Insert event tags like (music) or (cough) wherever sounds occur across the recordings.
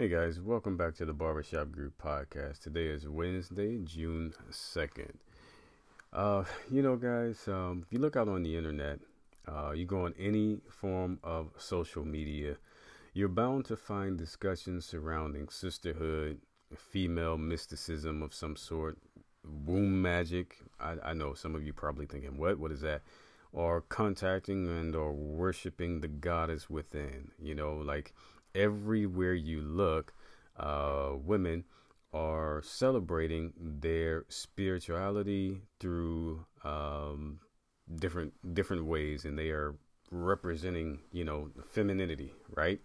Hey guys, welcome back to the Barbershop Group podcast. Today is Wednesday, June 2nd. Uh, you know, guys, um, if you look out on the internet, uh, you go on any form of social media, you're bound to find discussions surrounding sisterhood, female mysticism of some sort, womb magic. I, I know some of you probably thinking, what? What is that? Or contacting and or worshiping the goddess within. You know, like everywhere you look, uh, women are celebrating their spirituality through um, different different ways, and they are representing, you know, femininity, right?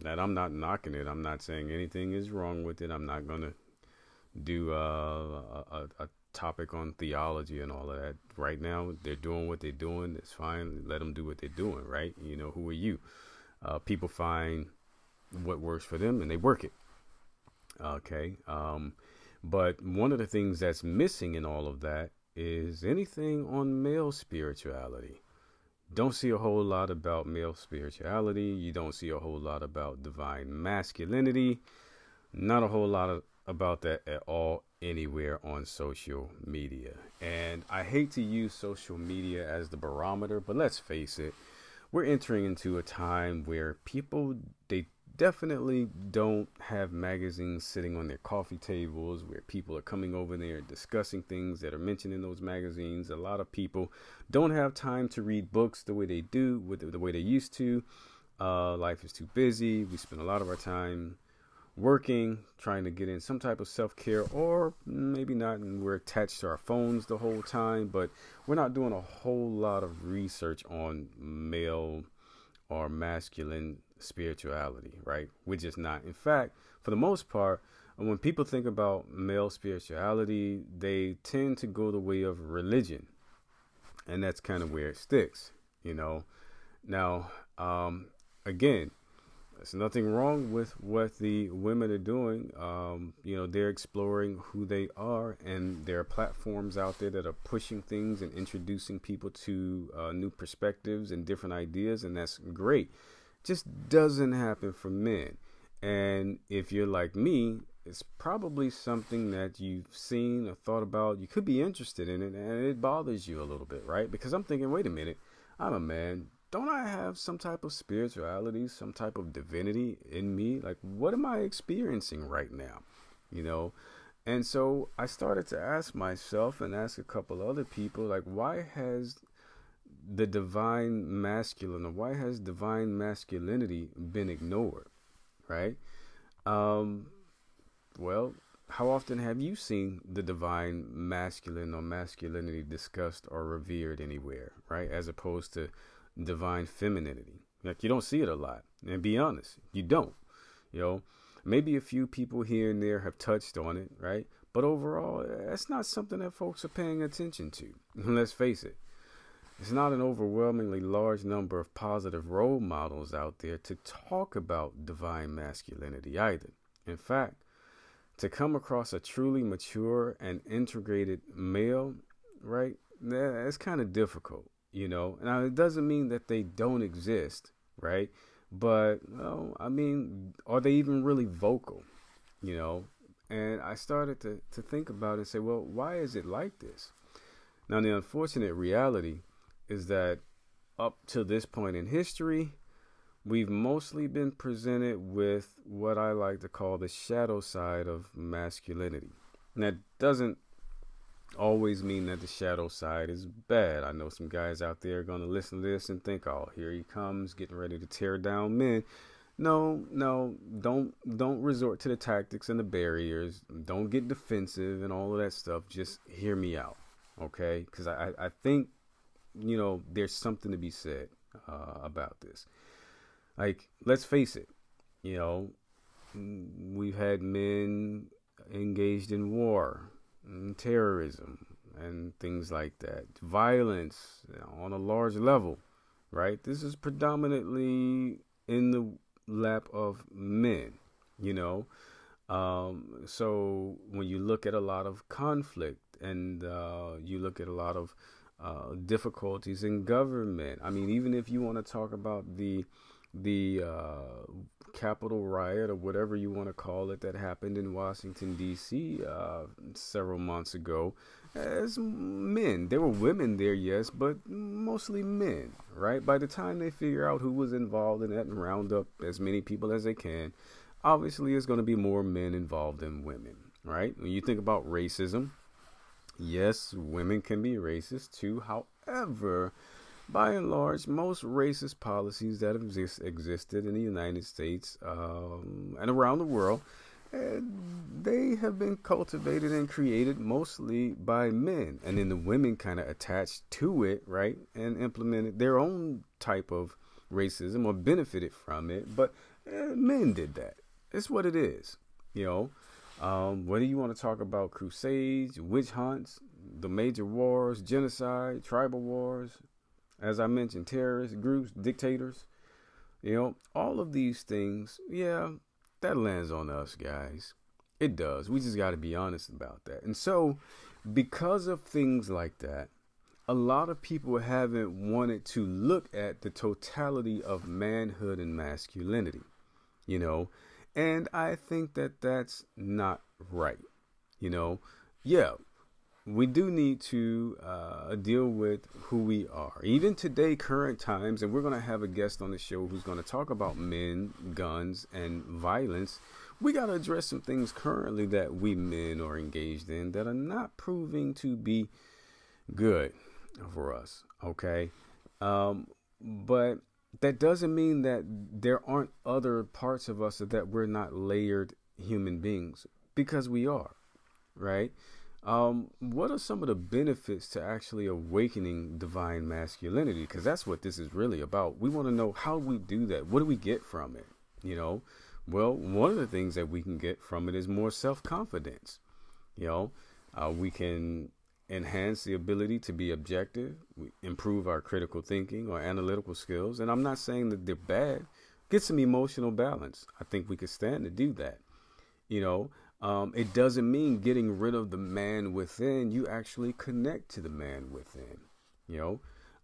That I'm not knocking it. I'm not saying anything is wrong with it. I'm not gonna do uh, a, a topic on theology and all of that. Right now, they're doing what they're doing. It's fine. Let them do what they're doing, right? You know, who are you? Uh, people find what works for them and they work it. Okay. Um, but one of the things that's missing in all of that is anything on male spirituality. Don't see a whole lot about male spirituality. You don't see a whole lot about divine masculinity. Not a whole lot of, about that at all anywhere on social media. And I hate to use social media as the barometer, but let's face it, we're entering into a time where people they definitely don't have magazines sitting on their coffee tables where people are coming over there discussing things that are mentioned in those magazines. A lot of people don't have time to read books the way they do, with the, way they used to. Uh, life is too busy. We spend a lot of our time working, trying to get in some type of self care, or maybe not, and we're attached to our phones the whole time, but we're not doing a whole lot of research on male or masculine spirituality, right? We're just not. In fact, for the most part, when people think about male spirituality, they tend to go the way of religion. And that's kind of where it sticks, you know. Now, um, again, there's nothing wrong with what the women are doing. Um, you know, they're exploring who they are, and there are platforms out there that are pushing things and introducing people to uh, new perspectives and different ideas, and that's great just doesn't happen for men. And if you're like me, it's probably something that you've seen or thought about. You could be interested in it, and it bothers you a little bit, right? Because I'm thinking, wait a minute, I'm a man. Don't I have some type of spirituality, some type of divinity in me? Like, what am I experiencing right now? You know? And so I started to ask myself and ask a couple other people, like, why has the divine masculine why has divine masculinity been ignored right? Um well how often have you seen the divine masculine or masculinity discussed or revered anywhere right? As opposed to divine femininity. Like you don't see it a lot and be honest you don't you know? Maybe a few people here and there have touched on it right? But overall that's not something that folks are paying attention to (laughs) let's face it there's not an overwhelmingly large number of positive role models out there to talk about divine masculinity either. In fact, to come across a truly mature and integrated male, right, that's kind of difficult, you know. Now, it doesn't mean that they don't exist, right? But, well, I mean, are they even really vocal, you know? And I started to, to think about it and say, well, why is it like this? Now, the unfortunate reality is that up to this point in history, we've mostly been presented with what I like to call the shadow side of masculinity. And that doesn't always mean that the shadow side is bad. I know some guys out there are going to listen to this and think, "Oh, here he comes, getting ready to tear down men." No, no, don't don't resort to the tactics and the barriers. Don't get defensive and all of that stuff. Just hear me out, okay? Because I I think you know, there's something to be said uh, about this. Like, let's face it, you know, we've had men engaged in war, and terrorism, and things like that, violence on a large level, right? This is predominantly in the lap of men, you know. Um, so when you look at a lot of conflict and uh, you look at a lot of uh, difficulties in government. I mean, even if you want to talk about the the uh, Capitol riot or whatever you want to call it that happened in Washington, D.C. Uh, several months ago as men. There were women there, yes, but mostly men, right? By the time they figure out who was involved in that and round up as many people as they can, obviously it's going to be more men involved than women, right? When you think about racism, yes, women can be racist too. However, by and large, most racist policies that exist, existed in the United States um, and around the world, uh, they have been cultivated and created mostly by men, and then the women kind of attached to it, right, and implemented their own type of racism or benefited from it. But uh, men did that. It's what it is, you know. Um, whether you want to talk about crusades, witch hunts, the major wars, genocide, tribal wars, as I mentioned, terrorist groups, dictators, you know, all of these things, yeah, that lands on us, guys. It does. We just got to be honest about that. And so, because of things like that, a lot of people haven't wanted to look at the totality of manhood and masculinity, you know, and I think that that's not right. You know, yeah, we do need to uh, deal with who we are. Even today, current times, and we're going to have a guest on the show who's going to talk about men, guns, and violence. We got to address some things currently that we men are engaged in that are not proving to be good for us. Okay. Um, but that doesn't mean that there aren't other parts of us that we're not layered human beings because we are, right? Um, what are some of the benefits to actually awakening divine masculinity? Because that's what this is really about. We want to know how we do that. What do we get from it? You know, well, one of the things that we can get from it is more self confidence. You know, uh, we can enhance the ability to be objective, we improve our critical thinking or analytical skills. And I'm not saying that they're bad. Get some emotional balance. I think we could stand to do that. You know, um, it doesn't mean getting rid of the man within. You actually connect to the man within. You know,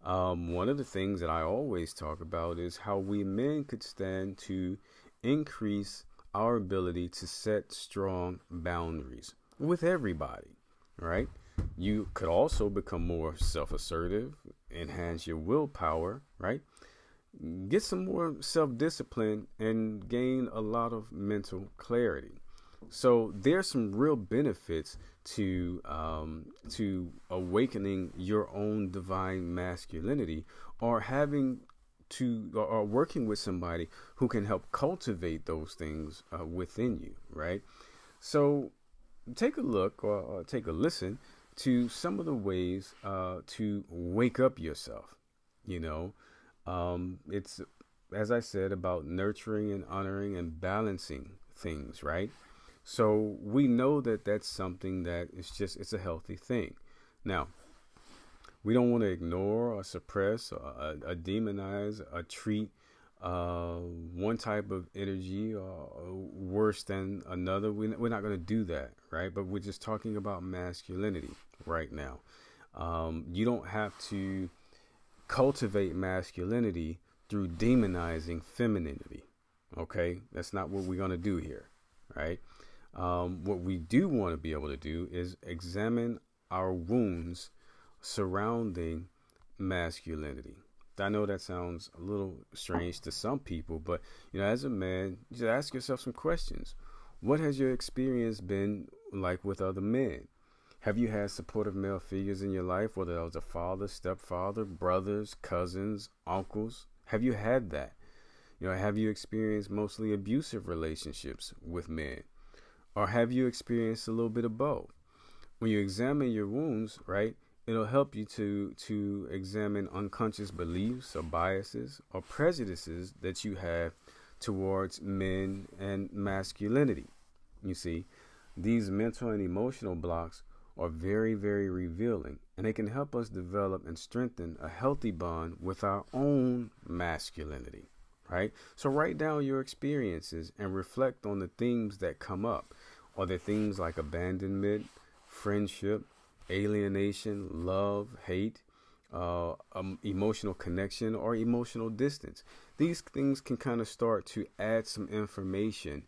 um, one of the things that I always talk about is how we men could stand to increase our ability to set strong boundaries with everybody, right? You could also become more self assertive, enhance your willpower, right? Get some more self discipline and gain a lot of mental clarity. So there's some real benefits to um, to awakening your own divine masculinity, or having to or working with somebody who can help cultivate those things uh, within you, right? So take a look or, or, take a listen to some of the ways uh, to wake up yourself. You know, um, it's as I said about nurturing and honoring and balancing things, right? So we know that that's something that is just it's a healthy thing. Now, we don't want to ignore or suppress or, or, or demonize or treat uh, one type of energy or worse than another. We, we're not going to do that, right? But we're just talking about masculinity right now. Um, you don't have to cultivate masculinity through demonizing femininity. Okay, that's not what we're going to do here, right? Um, what we do want to be able to do is examine our wounds surrounding masculinity. I know that sounds a little strange to some people, but you know, as a man, just ask yourself some questions. What has your experience been like with other men? Have you had supportive male figures in your life, whether that was a father, stepfather, brothers, cousins, uncles? Have you had that? You know, have you experienced mostly abusive relationships with men? Or have you experienced a little bit of both? When you examine your wounds, right, it'll help you to to examine unconscious beliefs or biases or prejudices that you have towards men and masculinity. You see, these mental and emotional blocks are very, very revealing, and they can help us develop and strengthen a healthy bond with our own masculinity, right? So, write down your experiences and reflect on the themes that come up. Are there things like abandonment, friendship, alienation, love, hate? uh, um, emotional connection or emotional distance. These things can kind of start to add some information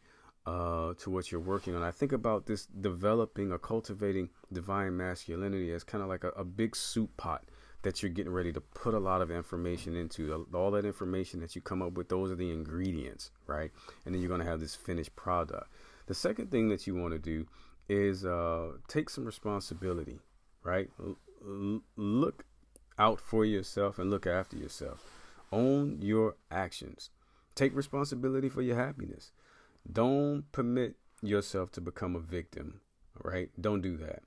uh, to what you're working on. I think about this developing or cultivating divine masculinity as kind of like a, a, big soup pot that you're getting ready to put a lot of information into. All that information that you come up with, those are the ingredients, right? And then you're going to have this finished product. The second thing that you want to do is uh, take some responsibility, right? L- look out for yourself and look after yourself. Own your actions. Take responsibility for your happiness. Don't permit yourself to become a victim, right? Don't do that.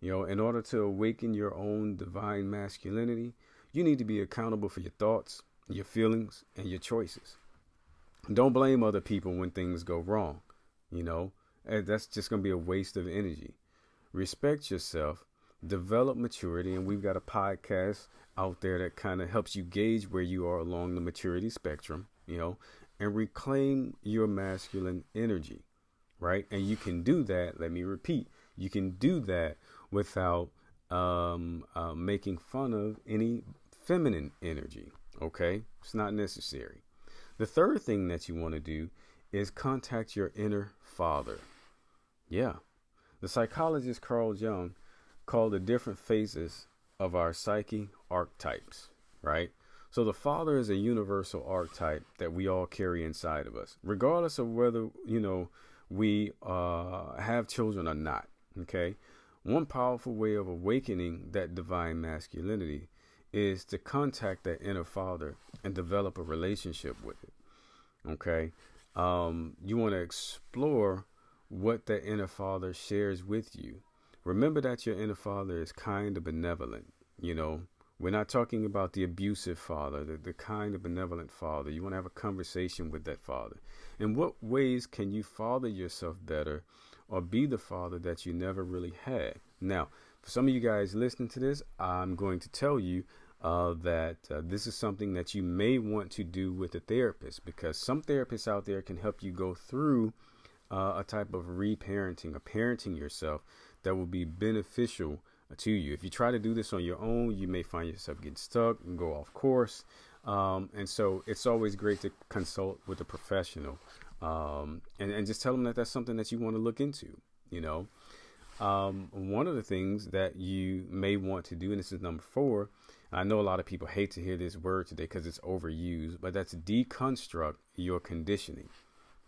You know, in order to awaken your own divine masculinity, you need to be accountable for your thoughts, your feelings, and your choices. Don't blame other people when things go wrong. You know, that's just going to be a waste of energy. Respect yourself, develop maturity, and we've got a podcast out there that kind of helps you gauge where you are along the maturity spectrum, you know, and reclaim your masculine energy, right? And you can do that, let me repeat, you can do that without um, uh, making fun of any feminine energy, okay? It's not necessary. The third thing that you want to do is contact your inner father. Yeah. The psychologist Carl Jung called the different phases of our psyche archetypes, right? So the Father is a universal archetype that we all carry inside of us, regardless of whether, you know, we uh, have children or not. Okay. One powerful way of awakening that divine masculinity is to contact that inner father and develop a relationship with it. Okay. Um, you want to explore what that inner father shares with you. Remember that your inner father is kind and benevolent. You know, we're not talking about the abusive father, the, the kind of benevolent father. You want to have a conversation with that father. In what ways can you father yourself better or be the father that you never really had? Now, for some of you guys listening to this, I'm going to tell you uh, that uh, this is something that you may want to do with a therapist because some therapists out there can help you go through uh, a type of reparenting a parenting yourself that will be beneficial to you. If you try to do this on your own, you may find yourself getting stuck and go off course. Um, and so it's always great to consult with a professional um, and, and just tell them that that's something that you want to look into. You know, um, one of the things that you may want to do, and this is number four, I know a lot of people hate to hear this word today because it's overused, but that's deconstruct your conditioning.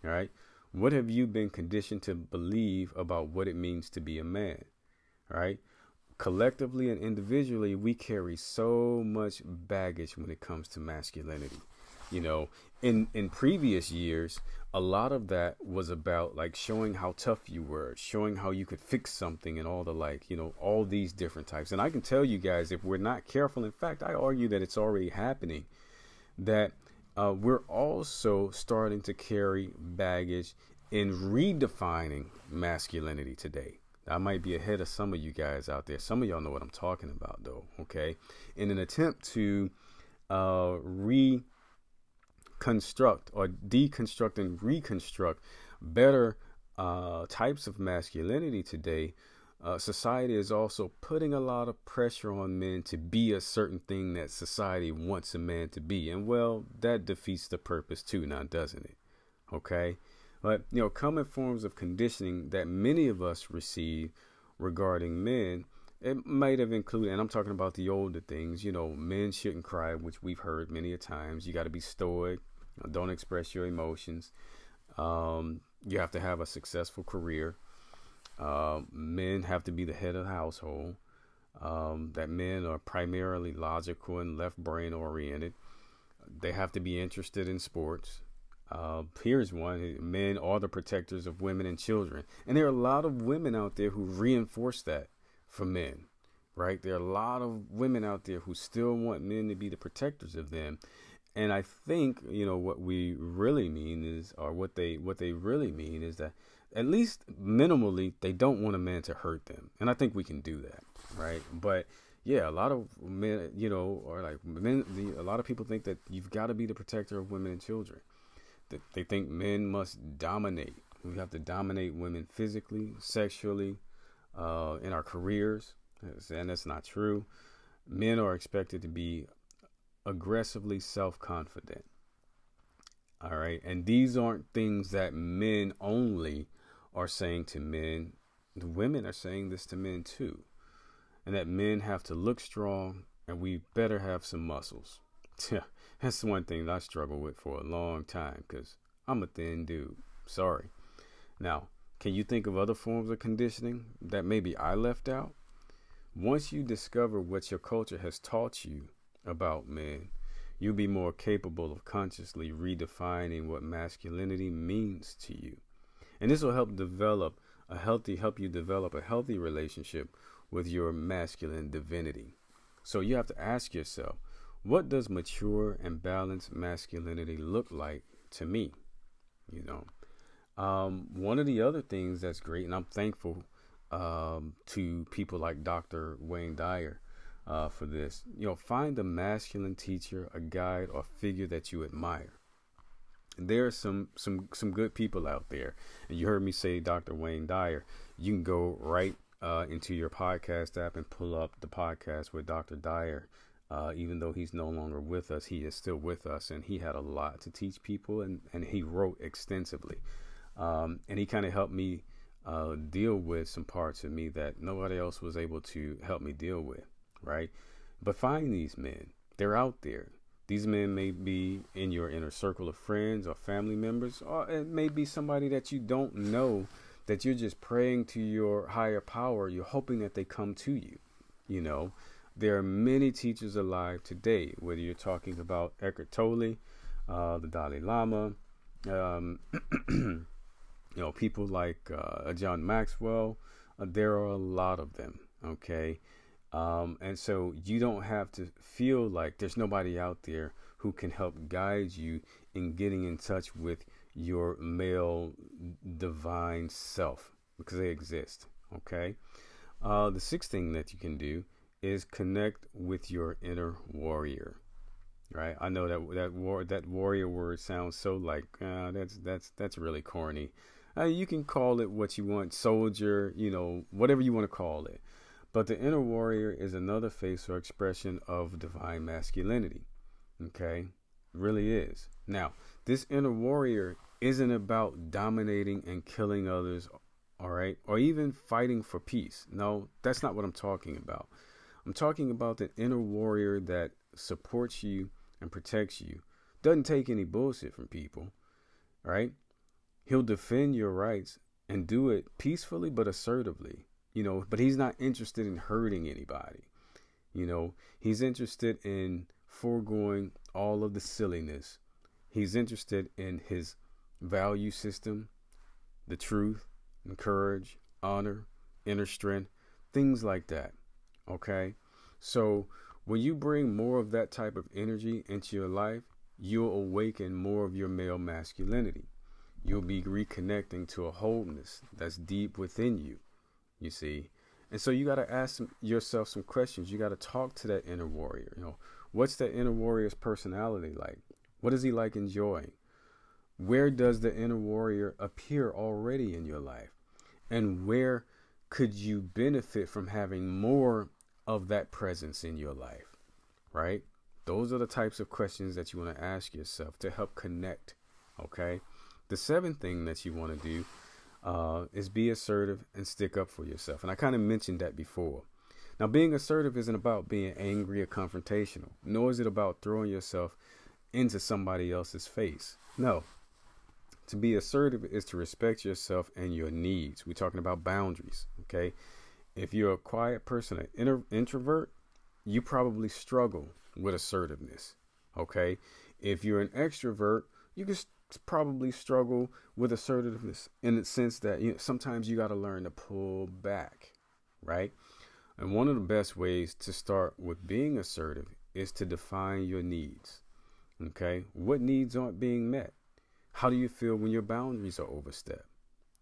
All right. What have you been conditioned to believe about what it means to be a man? Right? collectively and individually, we carry so much baggage when it comes to masculinity. You know, in in previous years, a lot of that was about like showing how tough you were, showing how you could fix something, and all the like. You know, all these different types. And I can tell you guys, if we're not careful, in fact, I argue that it's already happening. That uh, we're also starting to carry baggage in redefining masculinity today. I might be ahead of some of you guys out there. Some of y'all know what I'm talking about, though. Okay, in an attempt to uh, reconstruct or deconstruct and reconstruct better uh, types of masculinity today, uh, society is also putting a lot of pressure on men to be a certain thing that society wants a man to be. And well, that defeats the purpose too, now doesn't it? Okay. But, you know, common forms of conditioning that many of us receive regarding men, it might have included, and I'm talking about the older things, you know, men shouldn't cry, which we've heard many a times. You got to be stoic, don't express your emotions. Um, you have to have a successful career. Uh, men have to be the head of the household. Um, that men are primarily logical and left brain oriented. They have to be interested in sports. Uh, here's one men are the protectors of women and children. And there are a lot of women out there who reinforce that for men, right? There are a lot of women out there who still want men to be the protectors of them. And I think, you know, what we really mean is, or what they what they really mean is that at least minimally they don't want a man to hurt them. And I think we can do that, right? But yeah, a lot of men, you know, or like men, a lot of people think that you've got to be the protector of women and children That they think men must dominate. We have to dominate women physically, sexually, uh, in our careers, and that's not true. men are expected to be aggressively self confident. All right. And these aren't things that men only are saying to men. The women are saying this to men too. And that men have to look strong and we better have some muscles. (laughs) That's one thing I struggle with for a long time because I'm a thin dude. Sorry. Now, can you think of other forms of conditioning that maybe I left out? Once you discover what your culture has taught you about men, you'll be more capable of consciously redefining what masculinity means to you. And this will help develop a healthy help you develop a healthy relationship with your masculine divinity. So you have to ask yourself, what does mature and balanced masculinity look like to me? You know, um, one of the other things that's great, and I'm thankful um, to people like Dr. Wayne Dyer uh, for this. You know, find a masculine teacher, a guide, or figure that you admire. There are some some some good people out there, and you heard me say Dr. Wayne Dyer. You can go right uh, into your podcast app and pull up the podcast with Dr. Dyer. Uh, even though he's no longer with us, he is still with us, and he had a lot to teach people, and, and he wrote extensively. Um, and he kind of helped me uh, deal with some parts of me that nobody else was able to help me deal with, right? But find these men. They're out there. These men may be in your inner circle of friends or family members, or it may be somebody that you don't know that you're just praying to your higher power. You're hoping that they come to you. You know, there are many teachers alive today, whether you're talking about Eckhart Tolle, uh, the Dalai Lama, um, (clears throat) you know, people like uh, John Maxwell. Uh, there are a lot of them. Okay. Um, and so you don't have to feel like there's nobody out there who can help guide you in getting in touch with your male divine self because they exist. Okay. Uh, the sixth thing that you can do is connect with your inner warrior. Right. I know that that war that warrior word sounds so like uh, that's that's that's really corny. Uh, you can call it what you want, soldier, you know, whatever you want to call it. But the inner warrior is another face or expression of divine masculinity. Okay? really is. Now, this inner warrior isn't about dominating and killing others, all right? Or even fighting for peace. No, that's not what I'm talking about. I'm talking about the inner warrior that supports you and protects you. Doesn't take any bullshit from people, right? He'll defend your rights and do it peacefully but assertively, you know, but he's not interested in hurting anybody. You know, he's interested in foregoing all of the silliness. He's interested in his value system, the truth, and courage, honor, inner strength, things like that. Okay? So, when you bring more of that type of energy into your life, you'll awaken more of your male masculinity you'll be reconnecting to a wholeness that's deep within you, you see. And so you got to ask yourself some questions. You got to talk to that inner warrior. You know, what's that inner warrior's personality like? What is he like enjoying? Where does the inner warrior appear already in your life? And where could you benefit from having more of that presence in your life? Right? Those are the types of questions that you want to ask yourself to help connect. Okay? The seventh thing that you want to do uh, is be assertive and stick up for yourself. And I kind of mentioned that before. Now, being assertive isn't about being angry or confrontational, nor is it about throwing yourself into somebody else's face. No. To be assertive is to respect yourself and your needs. We're talking about boundaries, okay? If you're a quiet person, an introvert, you probably struggle with assertiveness, okay? If you're an extrovert, you can probably struggle with assertiveness in the sense that you know, sometimes you got to learn to pull back, right? And one of the best ways to start with being assertive is to define your needs. Okay? What needs aren't being met? How do you feel when your boundaries are overstepped?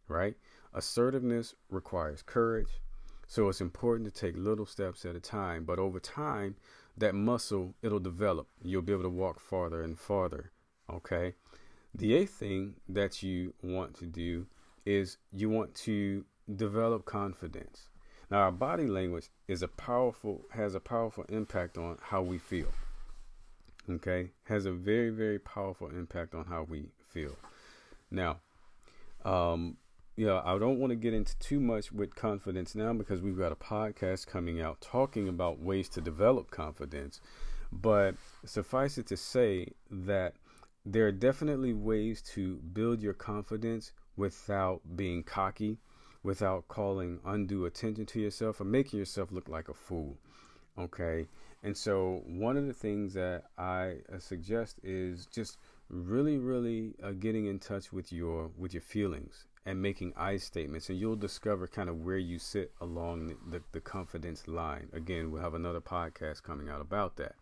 Right? Assertiveness requires courage. So it's important to take little steps at a time, but over time, that muscle it'll develop. You'll be able to walk farther and farther. Okay? The eighth thing that you want to do is you want to develop confidence. Now, our body language is a powerful has a powerful impact on how we feel. Okay, has a very very powerful impact on how we feel. Now, um, yeah, I don't want to get into too much with confidence now because we've got a podcast coming out talking about ways to develop confidence. But suffice it to say that there are definitely ways to build your confidence without being cocky, without calling undue attention to yourself or making yourself look like a fool. Okay. And so, one of the things that I uh, suggest is just really, really uh, getting in touch with your with your feelings and making I statements, and you'll discover kind of where you sit along the, the confidence line. Again, we'll have another podcast coming out about that.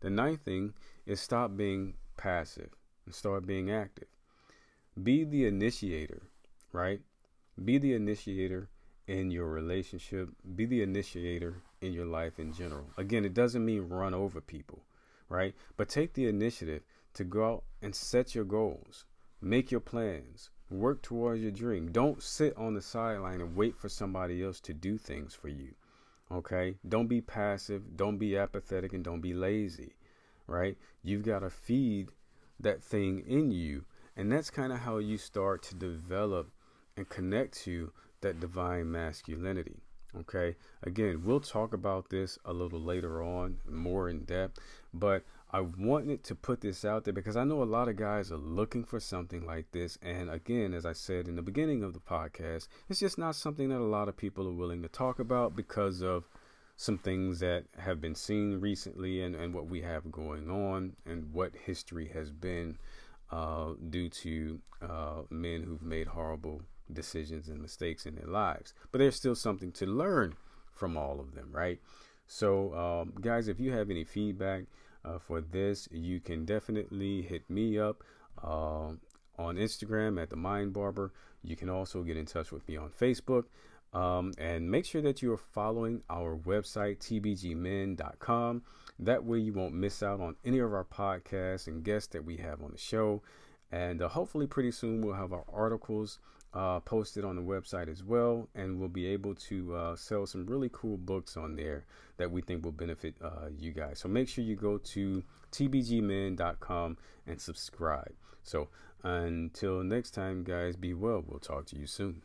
The ninth thing is stop being passive and start being active. Be the initiator, right? Be the initiator in your relationship, be the initiator in your life in general. Again, it doesn't mean run over people, right? But take the initiative to go out and set your goals, make your plans, work towards your dream. Don't sit on the sideline and wait for somebody else to do things for you. Okay? Don't be passive, don't be apathetic, and don't be lazy, right? You've got to feed that thing in you. And that's kind of how you start to develop and connect to that divine masculinity. Okay. Again, we'll talk about this a little later on, more in depth. But I wanted to put this out there because I know a lot of guys are looking for something like this. And again, as I said in the beginning of the podcast, it's just not something that a lot of people are willing to talk about because of some things that have been seen recently and, and what we have going on and what history has been uh, due to uh, men who've made horrible decisions and mistakes in their lives. But there's still something to learn from all of them, right? So, um, guys, if you have any feedback, uh, for this, you can definitely hit me up uh, on Instagram at the Mind Barber. You can also get in touch with me on Facebook. Um, and make sure that you are following our website, tbgmen.com. That way, you won't miss out on any of our podcasts and guests that we have on the show. And uh, hopefully, pretty soon, we'll have our articles uh, posted on the website as well, and we'll be able to uh, sell some really cool books on there that we think will benefit uh, you guys. So make sure you go to tbgmen.com and subscribe. So until next time, guys, be well. We'll talk to you soon.